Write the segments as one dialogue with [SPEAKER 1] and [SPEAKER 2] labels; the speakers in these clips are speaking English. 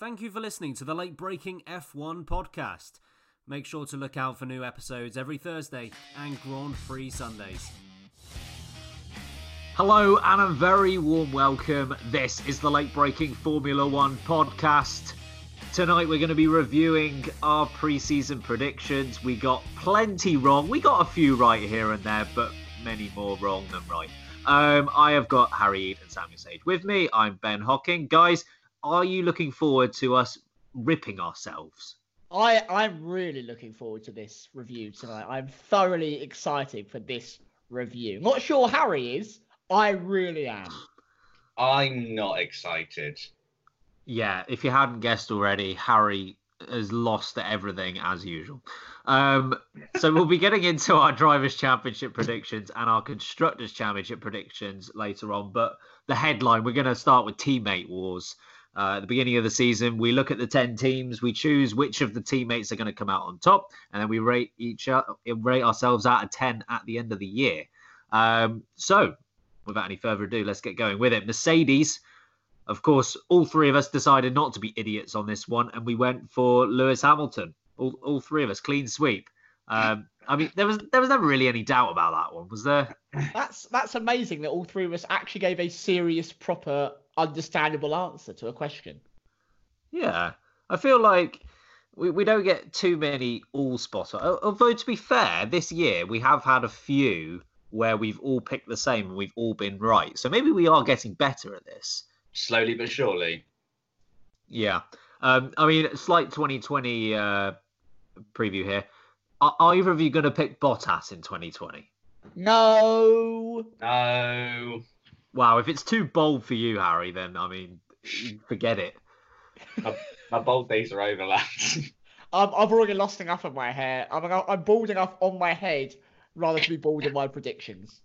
[SPEAKER 1] Thank you for listening to the late breaking F1 podcast. Make sure to look out for new episodes every Thursday and Grand Prix Sundays.
[SPEAKER 2] Hello and a very warm welcome. This is the late breaking Formula One podcast. Tonight we're going to be reviewing our preseason predictions. We got plenty wrong. We got a few right here and there, but many more wrong than right. Um, I have got Harry Eade and Samuel Sage with me. I'm Ben Hocking. Guys, are you looking forward to us ripping ourselves?
[SPEAKER 3] I I'm really looking forward to this review tonight. I'm thoroughly excited for this review. Not sure Harry is. I really am.
[SPEAKER 4] I'm not excited.
[SPEAKER 2] Yeah, if you hadn't guessed already, Harry has lost everything as usual. Um, so we'll be getting into our drivers' championship predictions and our constructors' championship predictions later on. But the headline, we're going to start with teammate wars. Uh, at the beginning of the season, we look at the ten teams, we choose which of the teammates are going to come out on top, and then we rate each rate ourselves out of ten at the end of the year. Um, so, without any further ado, let's get going with it. Mercedes. Of course, all three of us decided not to be idiots on this one, and we went for Lewis Hamilton. All, all three of us, clean sweep. Um, I mean, there was there was never really any doubt about that one, was there?
[SPEAKER 3] That's that's amazing that all three of us actually gave a serious, proper, understandable answer to a question.
[SPEAKER 2] Yeah, I feel like we, we don't get too many all spotter. Although to be fair, this year we have had a few where we've all picked the same and we've all been right. So maybe we are getting better at this.
[SPEAKER 4] Slowly but surely.
[SPEAKER 2] Yeah. Um, I mean, slight 2020 uh, preview here. Are, are either of you going to pick Bottas in 2020?
[SPEAKER 3] No.
[SPEAKER 4] No.
[SPEAKER 2] Wow, if it's too bold for you, Harry, then I mean, forget it.
[SPEAKER 4] My, my bold days are over, lads.
[SPEAKER 3] I'm, I've already lost enough of my hair. I'm, I'm bald enough on my head rather to be bald in my predictions.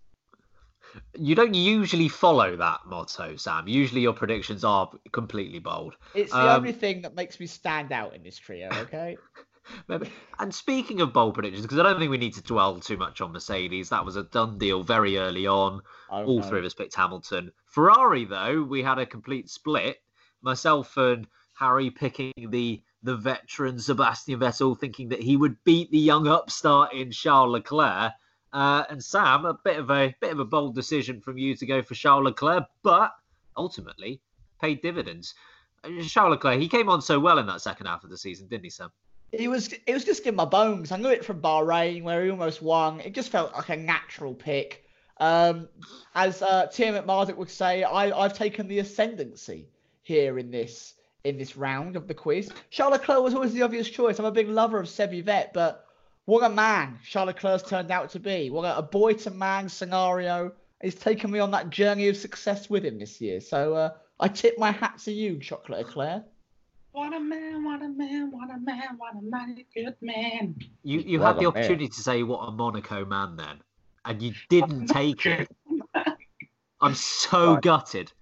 [SPEAKER 2] You don't usually follow that motto, Sam. Usually your predictions are completely bold.
[SPEAKER 3] It's the
[SPEAKER 2] Um,
[SPEAKER 3] only thing that makes me stand out in this trio, okay?
[SPEAKER 2] Maybe. And speaking of bold predictions, because I don't think we need to dwell too much on Mercedes, that was a done deal very early on. All
[SPEAKER 3] no.
[SPEAKER 2] three of us picked Hamilton. Ferrari, though, we had a complete split. Myself and Harry picking the the veteran Sebastian Vettel, thinking that he would beat the young upstart in Charles Leclerc. Uh, and Sam, a bit of a bit of a bold decision from you to go for Charles Leclerc, but ultimately paid dividends. Uh, Charles Leclerc, he came on so well in that second half of the season, didn't he, Sam?
[SPEAKER 3] It was it was just in my bones. I knew it from Bahrain where he almost won. It just felt like a natural pick. Um, as uh, Tim McMardick would say, I, I've taken the ascendancy here in this in this round of the quiz. Charlotte Leclerc was always the obvious choice. I'm a big lover of Sebi Vet, but what a man Charles Leclerc's turned out to be. What a, a boy to man scenario. He's taken me on that journey of success with him this year. So uh, I tip my hat to you, Chocolate Leclerc.
[SPEAKER 4] What a man, what a man, what a man, what a mighty good man.
[SPEAKER 2] You you
[SPEAKER 3] Well
[SPEAKER 2] had the
[SPEAKER 3] done, man.
[SPEAKER 2] opportunity to say what a Monaco man then, and you didn't take it. I'm so
[SPEAKER 4] Right.
[SPEAKER 2] gutted.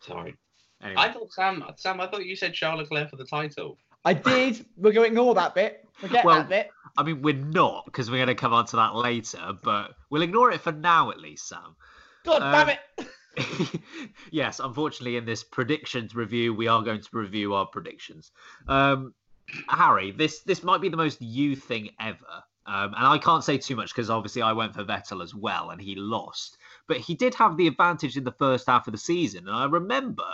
[SPEAKER 4] Sorry.
[SPEAKER 2] Anyway.
[SPEAKER 5] I thought Sam, Sam, I thought you said Charles Leclerc for the title.
[SPEAKER 3] I did. We're going to ignore that bit. Forget
[SPEAKER 2] Well,
[SPEAKER 3] that bit.
[SPEAKER 2] I mean, we're not because we're going to come on to that later, but we'll ignore it for now at least, Sam.
[SPEAKER 3] God
[SPEAKER 2] um,
[SPEAKER 3] damn it.
[SPEAKER 2] yes, unfortunately, in this predictions review, we are going to review our predictions. Um, Harry, this this might be the most you thing ever, um, and I can't say too much because obviously I went for Vettel as well, and he lost. But he did have the advantage in the first half of the season, and I remember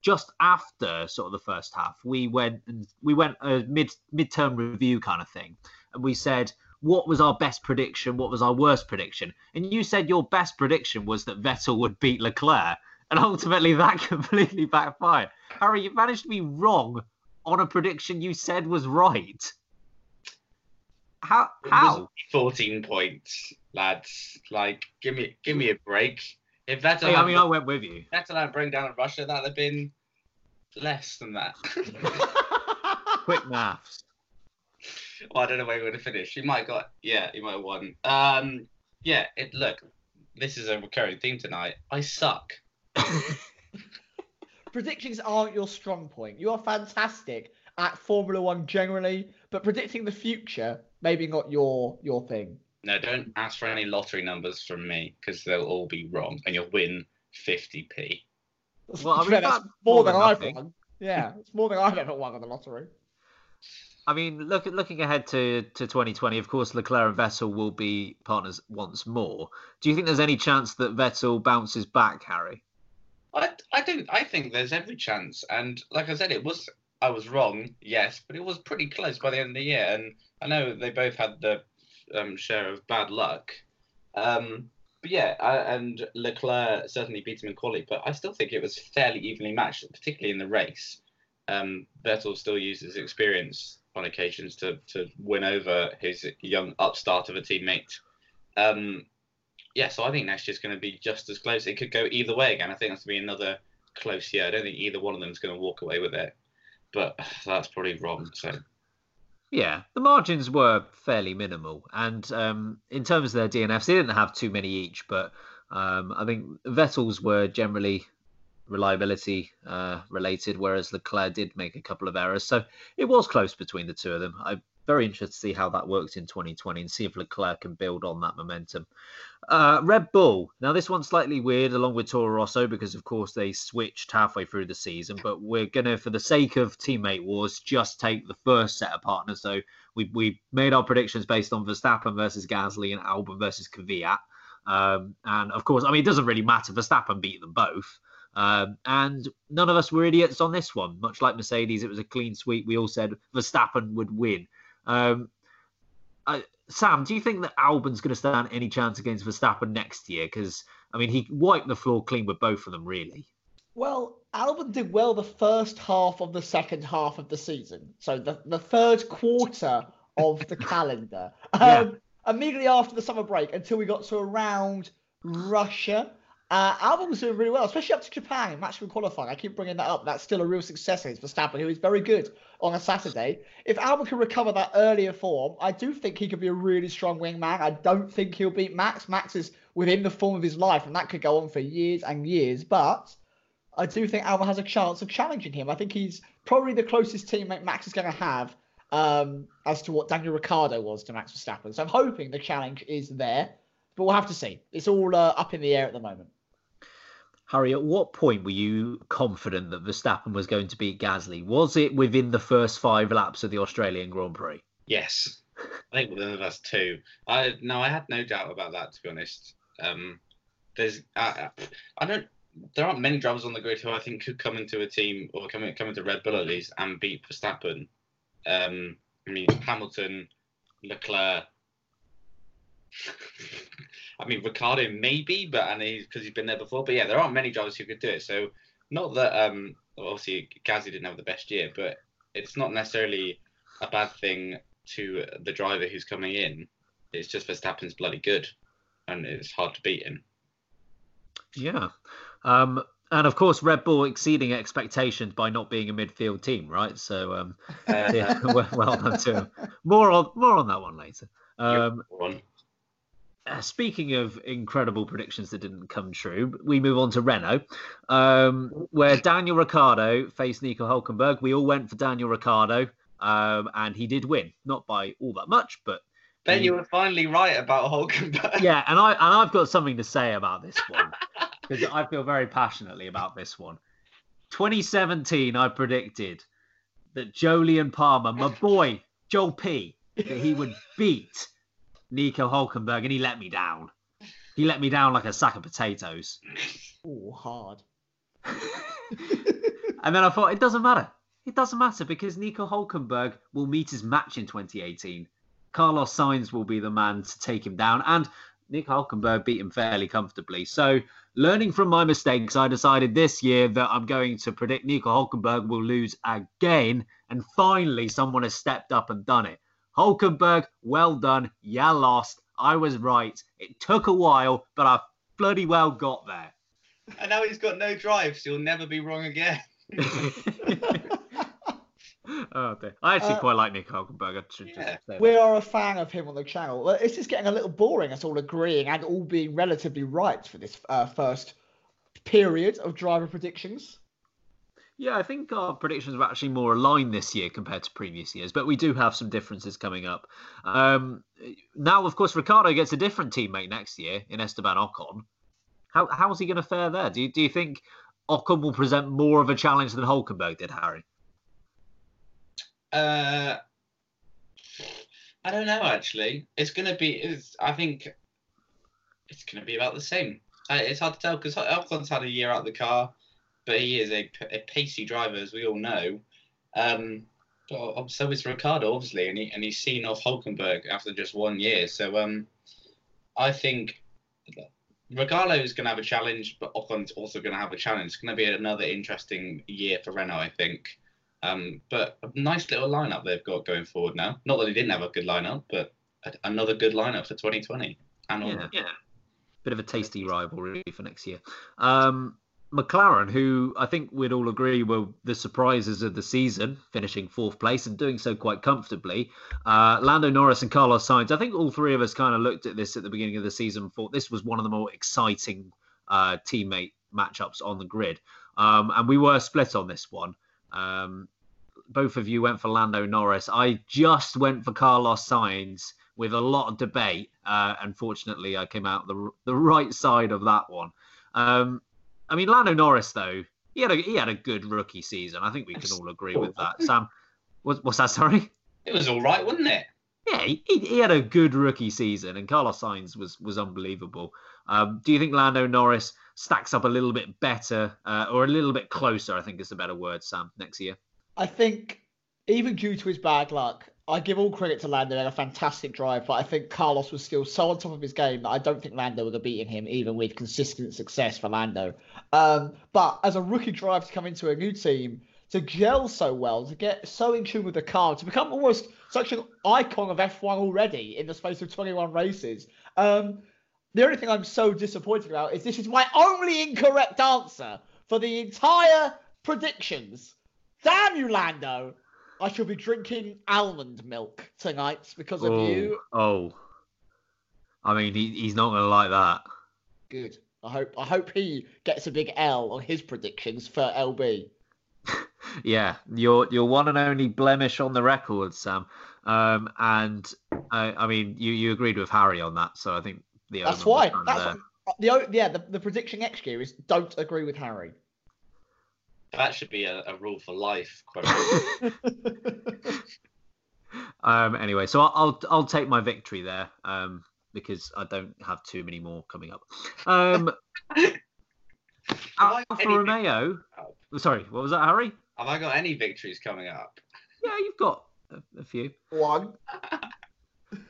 [SPEAKER 2] just after sort of the first half, we went and we went a mid midterm review kind of thing, and we said what was our best prediction, what was our worst prediction, and you said your best prediction was that Vettel would beat Leclerc, and ultimately that completely backfired. Harry, you managed to be wrong on a prediction you said was right. How? How?
[SPEAKER 5] 14 points, lads. Like, give me, give me a break. If that's,
[SPEAKER 2] Hey, I mean, I went with you.
[SPEAKER 5] Vettel had bring down Russia, that'd have been less than that.
[SPEAKER 2] Quick maths.
[SPEAKER 5] Well, I don't know where he would have finished. He might have got, yeah, he might have won. Um, yeah. It look, this is a recurring theme tonight. I suck.
[SPEAKER 3] Predictions aren't your strong point. You are fantastic at Formula One generally, but predicting the future, maybe not your your thing.
[SPEAKER 5] No, don't ask for any lottery numbers from me because they'll all be wrong, and you'll win 50p.
[SPEAKER 2] Well, I mean,
[SPEAKER 3] that's
[SPEAKER 2] that's
[SPEAKER 3] more
[SPEAKER 2] more
[SPEAKER 3] than
[SPEAKER 2] than
[SPEAKER 3] I've won. Yeah, it's more than I've ever won on the lottery.
[SPEAKER 2] I mean, look looking ahead to, to 2020, of course, Leclerc and Vettel will be partners once more. Do you think there's any chance that Vettel bounces back, Harry?
[SPEAKER 5] I, I don't. I think there's every chance, and like I said, it was I was wrong, yes, but it was pretty close by the end of the year, and I know they both had the um, share of bad luck. Um, but yeah, I, and Leclerc certainly beat him in quality, but I still think it was fairly evenly matched, particularly in the race. Um, Vettel still used his experience on occasions to to win over his young upstart of a teammate. Um, yeah, so I think next year's going to be just as close. It could go either way again. I think that's going to be another close year. I don't think either one of them is going to walk away with it, but that's probably wrong. So
[SPEAKER 2] Yeah, the margins were fairly minimal, and um, in terms of their DNFs, they didn't have too many each. But um, I think Vettel's were generally reliability uh, related, whereas Leclerc did make a couple of errors. So it was close between the two of them. I'm very interested to see how that works in 2020 and see if Leclerc can build on that momentum. Uh, Red Bull. Now this one's slightly weird, along with Toro Rosso, because of course they switched halfway through the season. But we're gonna, for the sake of teammate wars, just take the first set of partners. So we we made our predictions based on Verstappen versus Gasly and Albon versus Kvyat. Um, and of course, I mean, it doesn't really matter. Verstappen beat them both. Um, and none of us were idiots on this one. Much like Mercedes, it was a clean sweep. We all said Verstappen would win. Um, I, Sam, do you think that Albon's going to stand any chance against Verstappen next year? Because I mean, he wiped the floor clean with both of them, really.
[SPEAKER 3] Well, Albon did well the first half of the second half of the season. So the, the third quarter of the calendar.
[SPEAKER 2] Yeah.
[SPEAKER 3] Um, immediately after the summer break until we got to around Russia. Uh, Albon was doing really well, especially up to Japan, match from qualifying. I keep bringing that up. That's still a real success for Verstappen, who is very good on a Saturday. If Albon can recover that earlier form, I do think he could be a really strong wingman. I don't think he'll beat Max. Max is within the form of his life, and that could go on for years and years. But I do think Albon has a chance of challenging him. I think he's probably the closest teammate Max is going to have um, as to what Daniel Ricciardo was to Max Verstappen. So I'm hoping the challenge is there, but we'll have to see. It's all uh, up in the air at the moment.
[SPEAKER 2] Harry, at what point were you confident that Verstappen was going to beat Gasly? Was it within the first five laps of the Australian Grand Prix?
[SPEAKER 5] yes, I think within the last two. I no, I had no doubt about that. To be honest, um, there's I, I don't. There aren't many drivers on the grid who I think could come into a team or come come into Red Bull at least and beat Verstappen. Um, I mean Hamilton, Leclerc. I mean Ricciardo maybe, but and he's because he's been there before. But yeah, there aren't many drivers who could do it. So not that um obviously Gasly didn't have the best year, but it's not necessarily a bad thing to the driver who's coming in. It's just Verstappen's bloody good, and it's hard to beat him.
[SPEAKER 2] Yeah. Um, and of course, Red Bull exceeding expectations by not being a midfield team, right? So, um, yeah, well, well done to him. More on more on that one later. Um,
[SPEAKER 5] one.
[SPEAKER 2] Speaking of incredible predictions that didn't come true, we move on to Renault, um, where Daniel Ricciardo faced Nico Hulkenberg. We all went for Daniel Ricciardo, um, and he did win, not by all that much, but
[SPEAKER 5] Ben,
[SPEAKER 2] he-
[SPEAKER 5] you were finally right about Hulkenberg.
[SPEAKER 2] yeah, and I and I've got something to say about this one because I feel very passionately about this one. 2017, I predicted that Jolyon Palmer, my boy Joel P, that he would beat Nico Hulkenberg, and he let me down. He let me down like a sack of potatoes.
[SPEAKER 3] Oh, hard.
[SPEAKER 2] and then I thought it doesn't matter. It doesn't matter because Nico Hulkenberg will meet his match in 2018. Carlos Sainz will be the man to take him down, and Nico Hulkenberg beat him fairly comfortably. So, learning from my mistakes, I decided this year that I'm going to predict Nico Hulkenberg will lose again, and finally, someone has stepped up and done it. Hulkenberg, well done. Yeah, lost. I was right. It took a while, but I bloody well got there.
[SPEAKER 5] And now he's got no drive, so he'll never be wrong again.
[SPEAKER 2] oh, dear. I actually
[SPEAKER 3] Uh,
[SPEAKER 2] quite like Nick Hulkenberg. I should just
[SPEAKER 5] Yeah.
[SPEAKER 2] say.
[SPEAKER 3] We are a fan of him on the channel. Well, It's just getting a little boring, us all agreeing and all being relatively right for this uh, first period of driver predictions.
[SPEAKER 2] Yeah, I think our predictions were actually more aligned this year compared to previous years, but we do have some differences coming up. Um, now, of course, Ricciardo gets a different teammate next year in Esteban Ocon. How how's he going to fare there? Do you, do you think Ocon will present more of a challenge than Hulkenberg did, Harry?
[SPEAKER 5] Uh, I don't know. Actually, it's gonna be. It's, I think it's gonna be about the same. Uh, it's hard to tell because Ocon's had a year out of the car, but he is a, a pacey driver, as we all know. Um, but so is Ricciardo, obviously, and he and he's seen off Hulkenberg after just one year. So um, I think Ricciardo is going to have a challenge, but Ocon's also going to have a challenge. It's going to be another interesting year for Renault, I think. Um, but a nice little lineup they've got going forward now. Not that they didn't have a good lineup, but a- another good lineup for 2020 and.
[SPEAKER 2] Yeah, yeah. Bit of a tasty rivalry for next year. Um, McLaren, who I think we'd all agree were the surprises of the season, finishing fourth place and doing so quite comfortably. Uh, Lando Norris and Carlos Sainz. I think all three of us kind of looked at this at the beginning of the season and thought this was one of the more exciting uh, teammate matchups on the grid. Um, and we were split on this one. Um, both of you went for Lando Norris. I just went for Carlos Sainz with a lot of debate. Uh, unfortunately, I came out the the right side of that one. Um, I mean, Lando Norris though he had a he had a good rookie season. I think we can all agree with that. Sam, what, what's that? Sorry.
[SPEAKER 5] It was all right, wasn't it?
[SPEAKER 2] Yeah, he, he had a good rookie season, and Carlos Sainz was was unbelievable. Um, do you think Lando Norris stacks up a little bit better, uh, or a little bit closer? I think is the better word, Sam, next year.
[SPEAKER 3] I think even due to his bad luck, I give all credit to Lando and a fantastic drive, but I think Carlos was still so on top of his game that I don't think Lando would have beaten him, even with consistent success for Lando. Um, but as a rookie driver to come into a new team, to gel so well, to get so in tune with the car, to become almost such an icon of F1 already in the space of 21 races. Um, the only thing I'm so disappointed about is this is my only incorrect answer for the entire predictions. Damn you, Lando! I shall be drinking almond milk tonight because of
[SPEAKER 2] oh,
[SPEAKER 3] you.
[SPEAKER 2] oh, I mean, he, he's not going to like that.
[SPEAKER 3] Good. I hope I hope he gets a big L on his predictions for LB.
[SPEAKER 2] Yeah, your your one and only blemish on the record, Sam. Um, and I, I mean, you you agreed with Harry on that, so I think the
[SPEAKER 3] That's why. That's what, the yeah. The, the prediction next year is don't agree with Harry.
[SPEAKER 5] That should be a, a rule for life. Quite
[SPEAKER 2] Um, anyway, so I'll, I'll I'll take my victory there um, because I don't have too many more coming up. Um, Alfa
[SPEAKER 5] any
[SPEAKER 2] Romeo.
[SPEAKER 5] Oh.
[SPEAKER 2] Sorry, what was that, Harry?
[SPEAKER 5] Have I got any victories coming up?
[SPEAKER 2] Yeah, you've got a, a few.
[SPEAKER 3] One.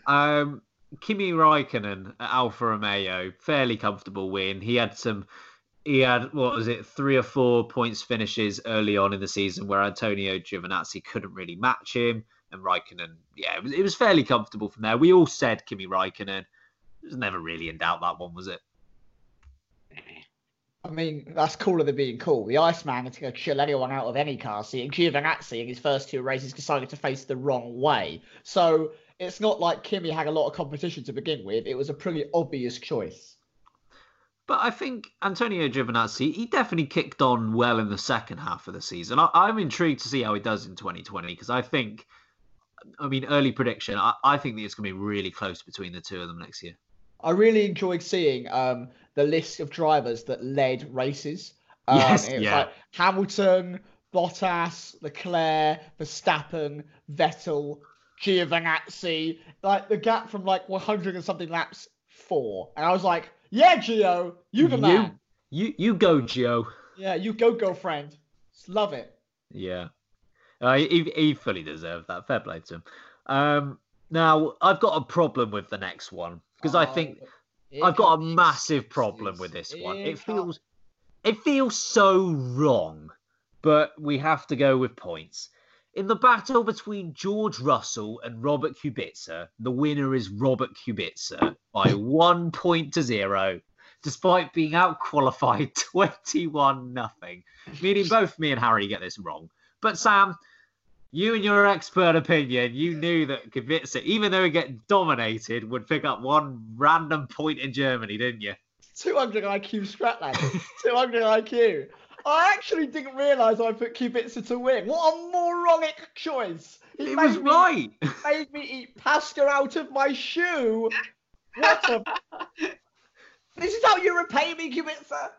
[SPEAKER 2] Um, Kimi Raikkonen at Alfa Romeo, fairly comfortable win. He had some, he had what was it, three or four points finishes early on in the season where Antonio Giovinazzi couldn't really match him, and Raikkonen, yeah, it was, it was fairly comfortable from there. We all said Kimi Raikkonen. It was never really in doubt that one, was it?
[SPEAKER 3] I mean, that's cooler than being cool. The Iceman going to chill anyone out of any car seat, and Giovinazzi in his first two races decided to face the wrong way. So it's not like Kimi had a lot of competition to begin with. It was a pretty obvious choice.
[SPEAKER 2] But I think Antonio Giovinazzi, he definitely kicked on well in the second half of the season. I, I'm intrigued to see how he does in 2020 because I think, I mean, early prediction, I, I think that it's going to be really close between the two of them next year.
[SPEAKER 3] I really enjoyed seeing um, the list of drivers that led races. Um,
[SPEAKER 2] Yes, yeah.
[SPEAKER 3] like Hamilton, Bottas, Leclerc, Verstappen, Vettel, Giovinazzi. Like the gap from like 100 and something laps, four. And I was like, yeah, Gio, you the
[SPEAKER 2] You-
[SPEAKER 3] man.
[SPEAKER 2] You you go, Gio.
[SPEAKER 3] Yeah, you go, girlfriend. Just love it.
[SPEAKER 2] Yeah. Uh, he, he fully deserved that. Fair play to him. Um, now, I've got a problem with the next one because I think
[SPEAKER 3] Oh,
[SPEAKER 2] I've got a massive problem with this one. It feels it feels so wrong, but we have to go with points. In the battle between George Russell and Robert Kubica, the winner is Robert Kubica by one point to zero, despite being outqualified 21 nothing. Meaning both me and Harry get this wrong. But Sam, you and your expert opinion, you knew that Kubica, even though he get dominated, would pick up one random point in Germany, didn't you?
[SPEAKER 3] 200 IQ Scratland. 200 IQ. I actually didn't realise I put Kubica to win. What a moronic choice. He
[SPEAKER 2] It was
[SPEAKER 3] me-
[SPEAKER 2] right.
[SPEAKER 3] made me eat pasta out of my shoe. What a... this is how you repay me, Kubica.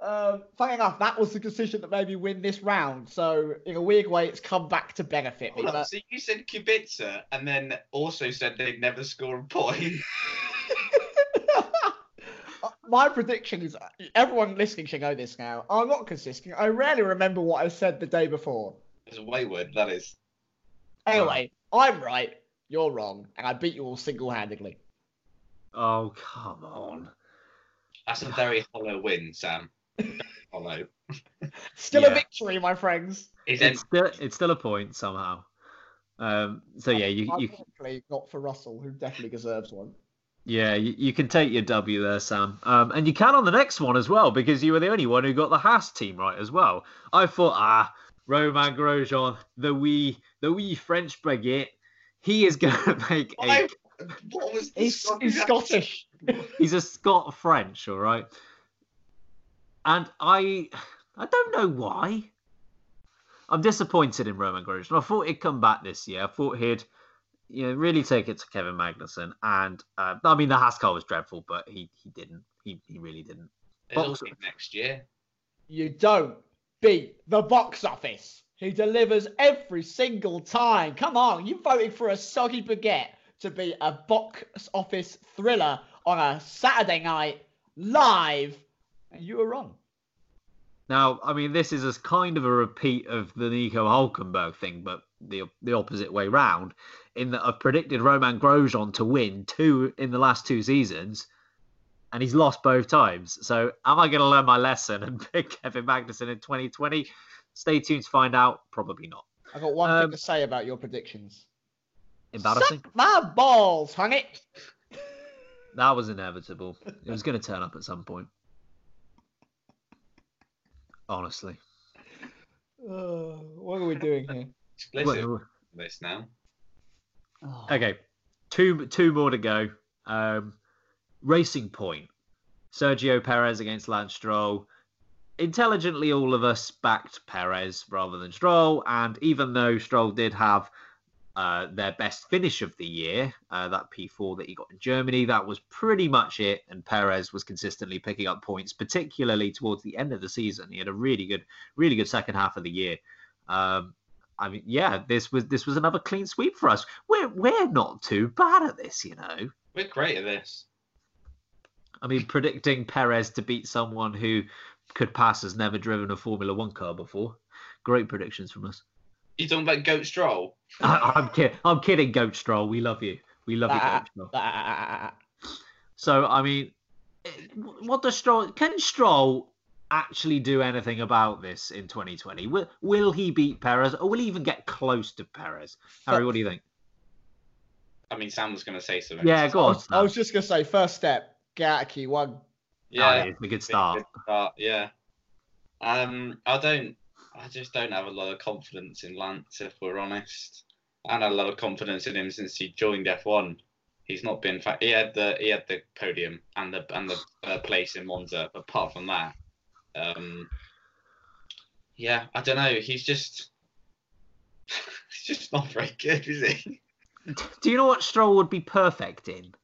[SPEAKER 3] Um, funny enough, that was the decision that made me win this round. So in a weird way, it's come back to benefit me.
[SPEAKER 5] Hold
[SPEAKER 3] But
[SPEAKER 5] So you said Kubica and then also said they'd never score a point.
[SPEAKER 3] my prediction is everyone listening should know this now. I'm not consistent. I rarely remember what I said the day before.
[SPEAKER 5] It's a wayward, that is.
[SPEAKER 3] Anyway, I'm right, you're wrong, and I beat you all single-handedly.
[SPEAKER 2] Oh, come on.
[SPEAKER 5] That's a very hollow win, Sam. Hollow.
[SPEAKER 3] Still
[SPEAKER 2] Yeah.
[SPEAKER 3] a victory, my friends.
[SPEAKER 5] He's
[SPEAKER 2] It's still, it's still a point somehow. Um, so yeah, you, you
[SPEAKER 3] Unfortunately, not for Russell, who definitely deserves one.
[SPEAKER 2] Yeah you, you can take your W there, Sam. Um, and you can on the next one as well because you were the only one who got the Haas team right as well. I thought ah Romain Grosjean, the wee the wee French baguette, he is going to make a
[SPEAKER 5] I- what was the
[SPEAKER 3] He's, he's
[SPEAKER 5] Scottish
[SPEAKER 3] Scottish.
[SPEAKER 2] he's a Scot French, all right. And I I don't know why. I'm disappointed in Romain Grosjean. I thought he'd come back this year. I thought he'd you know really take it to Kevin Magnussen. And uh, I mean the Haskell was dreadful, but he he didn't. He he really didn't.
[SPEAKER 5] It'll
[SPEAKER 2] Box-
[SPEAKER 5] next year.
[SPEAKER 3] You don't beat the box office. He delivers every single time. Come on, you voted for a soggy baguette to be a box office thriller on a Saturday night live, and you were wrong.
[SPEAKER 2] Now, I mean, this is a kind of a repeat of the Nico Hulkenberg thing, but the the opposite way round. In that I've predicted Romain Grosjean to win two in the last two seasons, and he's lost both times. So, am I going to learn my lesson and pick Kevin Magnussen in 2020? Stay tuned to find out. Probably not.
[SPEAKER 3] I've got one
[SPEAKER 2] Um,
[SPEAKER 3] thing to say about your predictions.
[SPEAKER 2] Embarrassing.
[SPEAKER 3] Suck my balls, honey.
[SPEAKER 2] That was inevitable. It was going to turn up at some point. Honestly.
[SPEAKER 3] Uh, what are we doing here?
[SPEAKER 5] Explicit
[SPEAKER 2] Well,
[SPEAKER 5] this now.
[SPEAKER 3] Oh.
[SPEAKER 2] Okay, two two more to go. Um, Racing Point, Sergio Perez against Lance Stroll. Intelligently, all of us backed Perez rather than Stroll, and even though Stroll did have uh, their best finish of the year, uh, that P4 that he got in Germany, that was pretty much it. And Perez was consistently picking up points, particularly towards the end of the season. He had a really good, really good second half of the year. Um, I mean, yeah, this was this was another clean sweep for us. We're we're not too bad at this, you know.
[SPEAKER 5] We're great at this.
[SPEAKER 2] I mean, predicting Perez to beat someone who could pass has never driven a Formula One car before. Great predictions from us.
[SPEAKER 5] You talking about Goat Stroll?
[SPEAKER 2] I, I'm kidding. I'm kidding, Goat Stroll. We love you. We love you, Goat Stroll.
[SPEAKER 3] Ah,
[SPEAKER 2] So, I mean, eh, what does Stroll? Can Stroll actually do anything about this in 2020? Will Will he beat Perez, or will he even get close to Perez? Harry, what do you think?
[SPEAKER 5] I mean, Sam was going to say something.
[SPEAKER 2] Yeah, go
[SPEAKER 3] I
[SPEAKER 2] on.
[SPEAKER 3] was, I was just gonna say, first step, get out of Q1.
[SPEAKER 5] Yeah,
[SPEAKER 2] it's a good start.
[SPEAKER 5] Good start, yeah. Um, I don't. I just don't have a lot of confidence in Lance, if we're honest. I had a lot of confidence in him since he joined F1. He's not been. fa- He had the he had the podium and the and the uh, place in Monza. But apart from that, um, yeah, I don't know. He's just he's just not very good, is he?
[SPEAKER 2] Do you know what Stroll would be perfect in?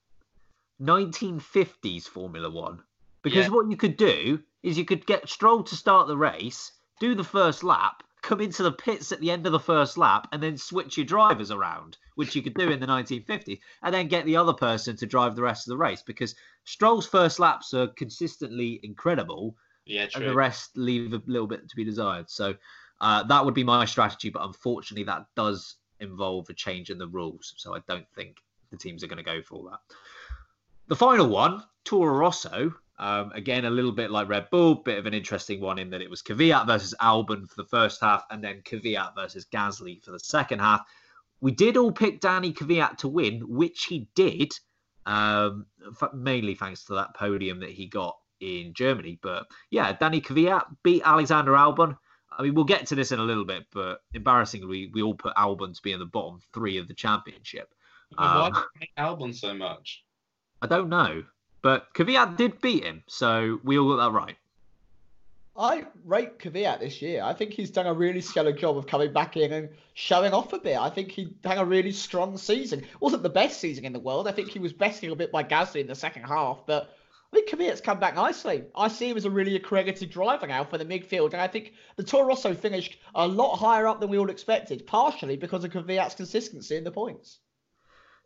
[SPEAKER 2] 1950s Formula One. Because
[SPEAKER 5] Yeah.
[SPEAKER 2] what you could do is you could get Stroll to start the race, do the first lap, come into the pits at the end of the first lap, and then switch your drivers around, which you could do in the 1950s, and then get the other person to drive the rest of the race. Because Stroll's first laps are consistently incredible,
[SPEAKER 5] Yeah,
[SPEAKER 2] and the rest leave a little bit to be desired. So uh, that would be my strategy, but unfortunately, that does involve a change in the rules. So I don't think the teams are going to go for that. The final one, Toro Rosso. Um, again, a little bit like Red Bull, bit of an interesting one in that it was Kvyat versus Albon for the first half, and then Kvyat versus Gasly for the second half. We did all pick Danny Kvyat to win, which he did, um, mainly thanks to that podium that he got in Germany. But yeah, Danny Kvyat beat Alexander Albon. I mean, we'll get to this in a little bit, but embarrassingly, we, we all put Albon to be in the bottom three of the championship.
[SPEAKER 5] Why
[SPEAKER 2] Um,
[SPEAKER 5] do you hate Albon so much?
[SPEAKER 2] I don't know, but Kvyat did beat him, so we all got that right.
[SPEAKER 3] I rate Kvyat this year. I think he's done a really stellar job of coming back in and showing off a bit. I think he had a really strong season. wasn't the best season in the world. I think he was besting a bit by Gasly in the second half, but I think Kvyat's come back nicely. I see him as a really accredited driver now for the midfield, and I think the Toro Rosso finished a lot higher up than we all expected, partially because of Kvyat's consistency in the points.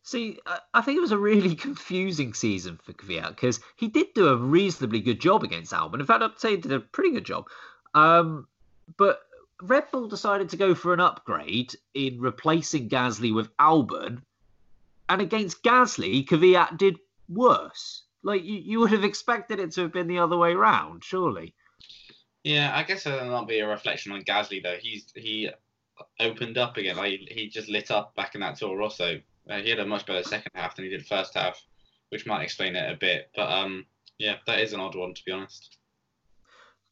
[SPEAKER 2] See, I- think it was a really confusing season for Kvyat because he did do a reasonably good job against Albon. In fact, I'd say he did a pretty good job. Um, but Red Bull decided to go for an upgrade in replacing Gasly with Albon, and against Gasly, Kvyat did worse. Like you, you would have expected it to have been the other way round, surely.
[SPEAKER 5] Yeah, I guess that'll not be a reflection on Gasly though. He's he opened up again. Like he just lit up back in that Toro Rosso. Uh, he had a much better second half than he did first half, which might explain it a bit. But um, yeah, that is an odd one to be honest.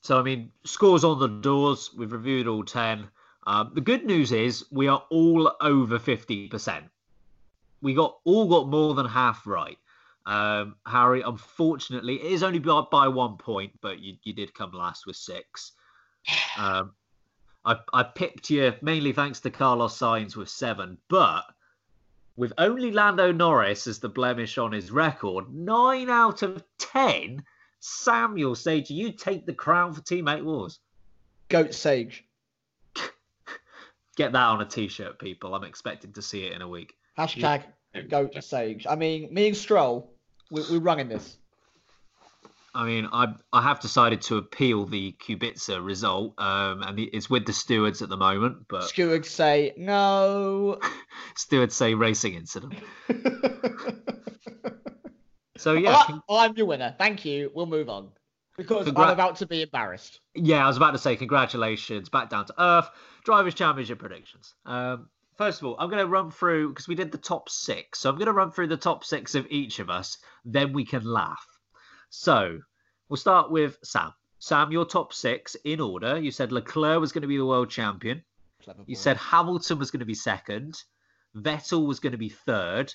[SPEAKER 2] So, I mean, scores on the doors. We've reviewed all 10. Um, the good news is we are all over 50%. We got all got more than half right. Um, Harry, unfortunately, it is only by, by one point, but you, you did come last with six. Um, I, I pipped you mainly thanks to Carlos Sainz with seven, but with only Lando Norris as the blemish on his record, nine out of ten, Samuel Sage, you take the crown for Teammate Wars.
[SPEAKER 3] Goat Sage.
[SPEAKER 2] Get that on a t-shirt, people. I'm expecting to see it in a week.
[SPEAKER 3] Hashtag
[SPEAKER 5] Yeah.
[SPEAKER 3] Goat Sage. I mean, me and Stroll, we, we're running this.
[SPEAKER 2] I mean, I I have decided to appeal the Kubica result, um, and it's with the stewards at the moment. But
[SPEAKER 3] Stewards say no.
[SPEAKER 2] stewards say racing incident. So yeah,
[SPEAKER 3] Alright,
[SPEAKER 2] con-
[SPEAKER 3] I'm your winner. Thank you. We'll move on. Because
[SPEAKER 2] Congra-
[SPEAKER 3] I'm about to be embarrassed.
[SPEAKER 2] yeah, I was about to say congratulations, back down to earth. Drivers' Championship predictions. Um, first of all, I'm going to run through because we did the top six, so I'm going to run through the top six of each of us. Then we can laugh. So we'll start with Sam. Sam, your top six in order. You said Leclerc was going to be the world champion. You said Hamilton was going to be second. Vettel was going to be third.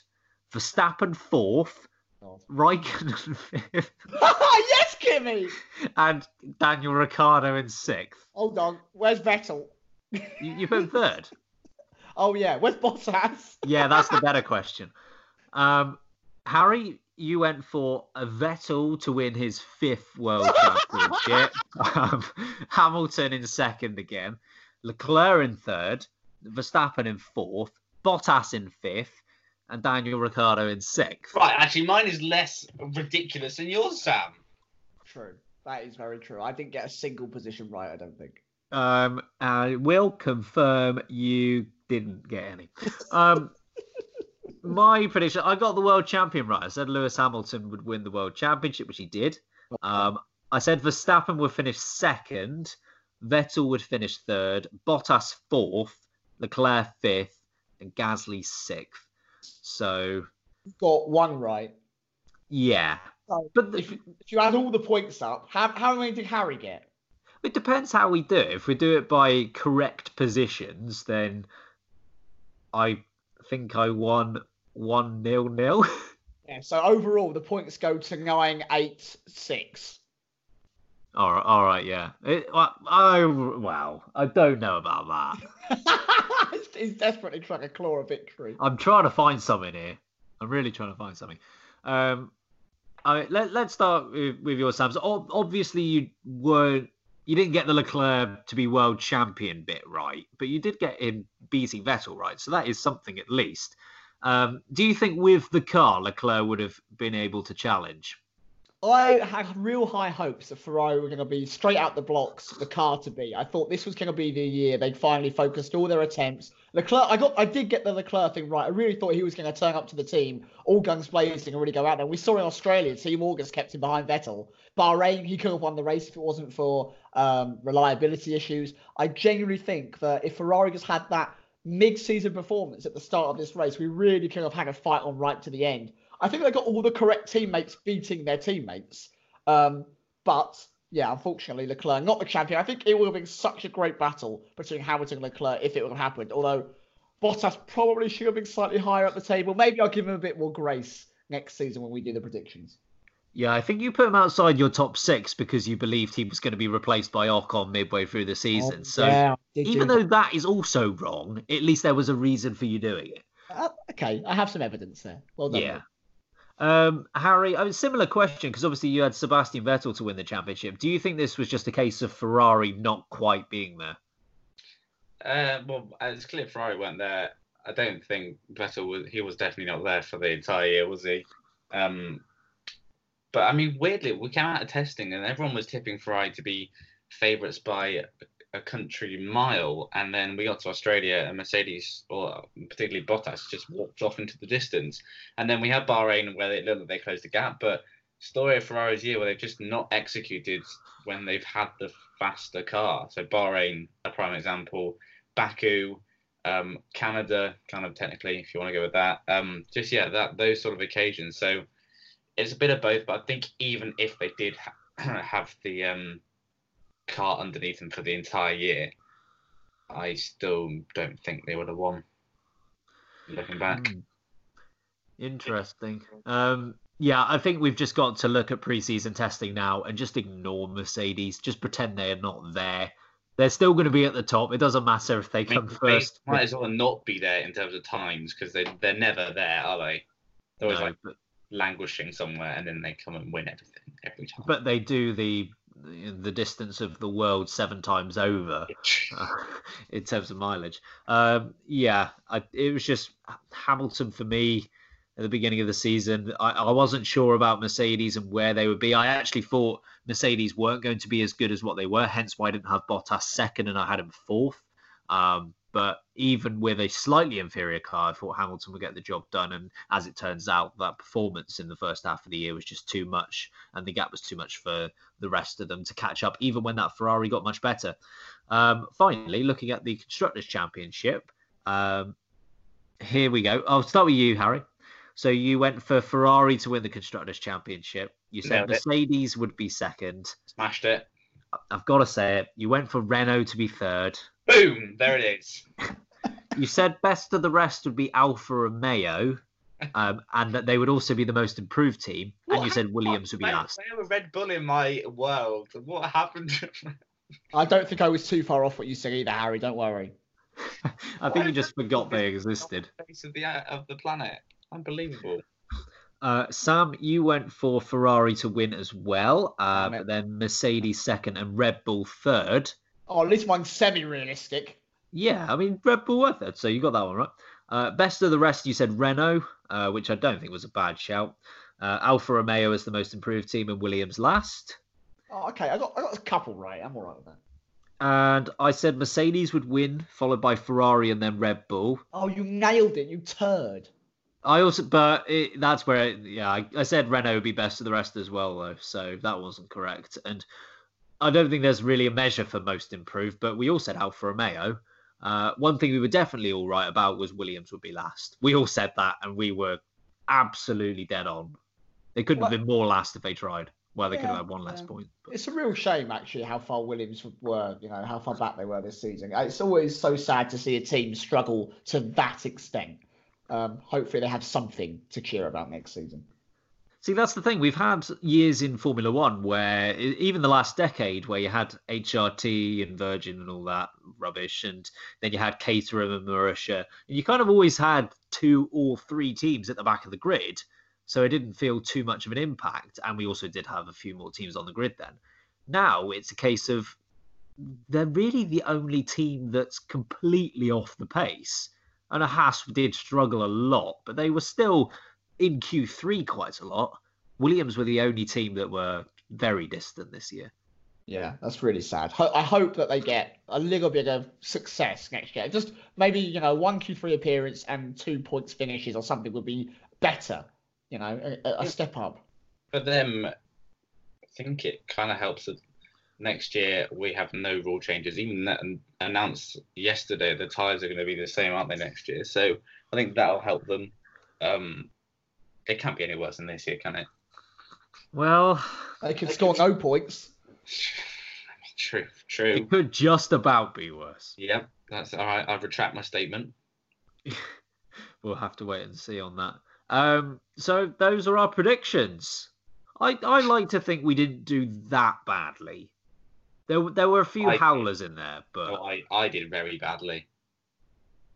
[SPEAKER 2] Verstappen fourth.
[SPEAKER 3] God.
[SPEAKER 2] Raikkonen fifth.
[SPEAKER 3] yes, Kimmy!
[SPEAKER 2] And Daniel Ricciardo in sixth.
[SPEAKER 3] Hold on. Where's Vettel?
[SPEAKER 2] You, you put third.
[SPEAKER 3] Oh, yeah. Where's Bottas?
[SPEAKER 2] Yeah, that's the better question. Um, Harry, you went for a Vettel to win his fifth world championship. um, Hamilton in second again. Leclerc in third. Verstappen in fourth. Bottas in fifth. And Daniel Ricciardo in sixth.
[SPEAKER 5] Right, actually, mine is less ridiculous than yours, Sam.
[SPEAKER 3] True. That is very true. I didn't get a single position right, I don't think.
[SPEAKER 2] Um, I will confirm you didn't get any. Um, my prediction, I got the world champion right. I said Lewis Hamilton would win the world championship, which he did. Um, I said Verstappen would finish second, Vettel would finish third, Bottas fourth, Leclerc fifth, and Gasly sixth. So
[SPEAKER 3] Got one right.
[SPEAKER 2] yeah,
[SPEAKER 3] So
[SPEAKER 2] But the-
[SPEAKER 3] if, if you add all the points up, how, how many did Harry get?
[SPEAKER 2] It depends how we do it. If we do it by correct positions, then I think I won one nil nil.
[SPEAKER 3] Yeah, so overall, the points go to nine, eight, six.
[SPEAKER 2] all right, all right, yeah. It, I, I wow, I don't know about that.
[SPEAKER 3] he's, he's desperately trying to claw a victory.
[SPEAKER 2] I'm trying to find something here. I'm really trying to find something. Um, I, let, let's start with, with your Sam. So obviously, you weren't, you didn't get the Leclerc to be world champion bit right, but you did get him beating Vettel right. So that is something at least. Um, do you think with the car, Leclerc would have been able to challenge?
[SPEAKER 3] I had real high hopes that Ferrari were going to be straight out the blocks, the car to be. I thought this was going to be the year they'd finally focused all their attempts. Leclerc, I got, I did get the Leclerc thing right. I really thought he was going to turn up to the team, all guns blazing, and really go out there. We saw in Australia, team orders kept him behind Vettel. Bahrain, he could have won the race if it wasn't for um, reliability issues. I genuinely think that if Ferrari has had that mid-season performance at the start of this race, we really could have had a fight on right to the end. I think they got all the correct teammates beating their teammates. Um, but yeah, unfortunately, Leclerc not the champion. I think it would have been such a great battle between Hamilton and Leclerc if it would have happened. Although Bottas probably should have been slightly higher up the table. Maybe I'll give him a bit more grace next season when we do the predictions.
[SPEAKER 2] Yeah, I think you put him outside your top six because you believed he was going to be replaced by Ocon midway through the season. so
[SPEAKER 3] Oh, yeah,
[SPEAKER 2] even
[SPEAKER 3] do
[SPEAKER 2] though that is also wrong, at least there was a reason for you doing it.
[SPEAKER 3] Uh, okay, I have some evidence there. Well done.
[SPEAKER 2] Yeah. Um, Harry, I mean, similar question because obviously you had Sebastian Vettel to win the championship. Do you think this was just a case of Ferrari not quite being there?
[SPEAKER 5] Uh, well, it's clear Ferrari weren't there. I don't think Vettel was. He was definitely not there for the entire year, was he? Um, but I mean, weirdly, we came out of testing and everyone was tipping Ferrari to be favourites by a, country mile, and then we got to Australia and Mercedes, or particularly Bottas, just walked off into the distance. And then we had Bahrain where it looked like they closed the gap, but story of Ferrari's year where they've just not executed when they've had the faster car. So Bahrain, a prime example. Baku, um, Canada, kind of technically, if you want to go with that. Um, just yeah, that those sort of occasions. So it's a bit of both, but I think even if they did ha- have the um, car underneath them for the entire year, I still don't think they would have won. Looking back,
[SPEAKER 2] Hmm. Interesting. Um, yeah, I think we've just got to look at preseason testing now and just ignore Mercedes. Just pretend they are not there. They're still going to be at the top. It doesn't matter if they
[SPEAKER 5] I mean,
[SPEAKER 2] come
[SPEAKER 5] they
[SPEAKER 2] first.
[SPEAKER 5] might as well not be there in terms of times because they they're never there, are they? They're always
[SPEAKER 2] No,
[SPEAKER 5] like
[SPEAKER 2] but-
[SPEAKER 5] languishing somewhere, and then they come and win everything every time.
[SPEAKER 2] but they do the the distance of the world seven times over uh, in terms of mileage. Um, yeah, I, it was just Hamilton for me at the beginning of the season. I, I wasn't sure about Mercedes and where they would be. I actually thought Mercedes weren't going to be as good as what they were, hence why I didn't have Bottas second and I had him fourth. Um, but even with a slightly inferior car, I thought Hamilton would get the job done. And as it turns out, that performance in the first half of the year was just too much, and the gap was too much for the rest of them to catch up, even when that Ferrari got much better. Um, finally, looking at the Constructors' Championship, um, here we go. I'll start with you, Harry. So you went for Ferrari to win the Constructors' Championship. You said
[SPEAKER 5] Nailed it.
[SPEAKER 2] Mercedes would be second.
[SPEAKER 5] Smashed it.
[SPEAKER 2] I've got to say it. You went for Renault to be third.
[SPEAKER 5] Boom! There it is.
[SPEAKER 2] You said best of the rest would be Alfa Romeo, um, and that they would also be the most improved team. And you said? Williams would be
[SPEAKER 5] They-
[SPEAKER 2] last.
[SPEAKER 5] They were Red Bull in my world. What happened?
[SPEAKER 3] I don't think I was too far off what you said either, Harry. Don't worry.
[SPEAKER 2] I think you just forgot they existed.
[SPEAKER 5] Face of the of the planet. Unbelievable.
[SPEAKER 2] Uh, Sam, you went for Ferrari to win as well, uh, but then Mercedes second and Red Bull third.
[SPEAKER 3] Oh, at least one's semi-realistic.
[SPEAKER 2] Yeah, I mean Red Bull were third, so you got that one right. Uh, best of the rest, you said Renault, uh, which I don't think was a bad shout. Uh, Alfa Romeo is the most improved team, and Williams last.
[SPEAKER 3] Oh, okay. I got I got a couple right. I'm all right with that.
[SPEAKER 2] And I said Mercedes would win, followed by Ferrari and then Red Bull.
[SPEAKER 3] Oh, you nailed it, you turd.
[SPEAKER 2] I also, but it, that's where, it, yeah, I, I said Renault would be best of the rest as well, though, so that wasn't correct. And I don't think there's really a measure for most improved, but we all said Alfa Romeo. Uh, one thing we were definitely all right about was Williams would be last. We all said that, and we were absolutely dead on. They couldn't
[SPEAKER 3] Well-
[SPEAKER 2] have been more last if they tried. Well, they could have had one less
[SPEAKER 3] yeah.
[SPEAKER 2] point. But...
[SPEAKER 3] It's a real shame, actually, how far Williams were. You know how far back they were this season. It's always so sad to see a team struggle to that extent. Um, hopefully, they have something to cheer about next season.
[SPEAKER 2] See, that's the thing. We've had years in Formula One where, even the last decade, where you had HRT and Virgin and all that rubbish, and then you had Caterham and Marussia, and you kind of always had two or three teams at the back of the grid. So it didn't feel too much of an impact. And we also did have a few more teams on the grid then. Now it's a case of they're really the only team that's completely off the pace. And Haas did struggle a lot, but they were still in Q3 quite a lot. Williams were the only team that were very distant this year.
[SPEAKER 3] Yeah, that's really sad. Ho- I hope that they get a little bit of success next year. Just maybe you know one Q3 appearance and two points finishes or something would be better. You know, a, a- a step up.
[SPEAKER 5] For them, I think it kind of helps that next year we have no rule changes. Even that announced yesterday, the tyres are going to be the same, aren't they, next year? So I think that'll help them. Um, it can't be any worse than this year, can it?
[SPEAKER 2] Well,
[SPEAKER 3] They could score no points.
[SPEAKER 5] True, true.
[SPEAKER 2] it could just about be worse.
[SPEAKER 5] Yeah, that's all right. I retract my statement.
[SPEAKER 2] We'll have to wait and see on that. Um, so those are our predictions. I, I like to think we didn't do that badly. There, were- there were a few
[SPEAKER 5] I-
[SPEAKER 2] howlers in there, but
[SPEAKER 5] Oh, I, I did very badly.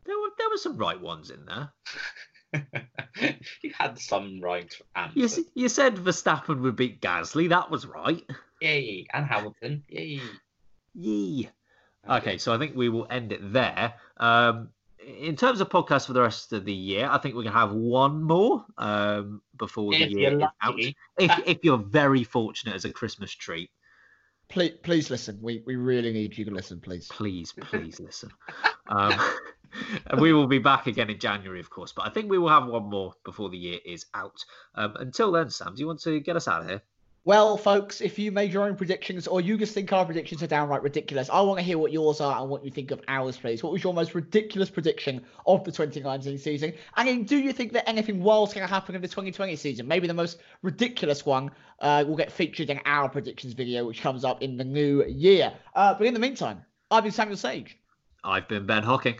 [SPEAKER 2] there were there were some right ones in there.
[SPEAKER 5] you had some right
[SPEAKER 2] You,
[SPEAKER 5] answers.
[SPEAKER 2] s- you said Verstappen would beat Gasly. That was right.
[SPEAKER 5] Yay, and Hamilton. Yay.
[SPEAKER 2] Yee. Okay, so I think we will end it there. Um, in terms of podcasts for the rest of the year, I think we're gonna have one more um, before the
[SPEAKER 5] If
[SPEAKER 2] year
[SPEAKER 5] you're
[SPEAKER 2] is out. If, if you're very fortunate as a Christmas treat,
[SPEAKER 3] Please, please listen. We we really need you to listen, please.
[SPEAKER 2] please, please listen. Um, and we will be back again in January, of course. But I think we will have one more before the year is out. Um, until then, Sam, do you want to get us out of here?
[SPEAKER 3] Well, folks, if you made your own predictions or you just think our predictions are downright ridiculous, I want to hear what yours are and what you think of ours, please. What was your most ridiculous prediction of the 2019 season? And then do you think that anything wild's going to happen in the 2020 season? Maybe the most ridiculous one uh, will get featured in our predictions video, which comes up in the new year. Uh, but in the meantime, I've been Samuel Sage.
[SPEAKER 2] I've been Ben Hocking.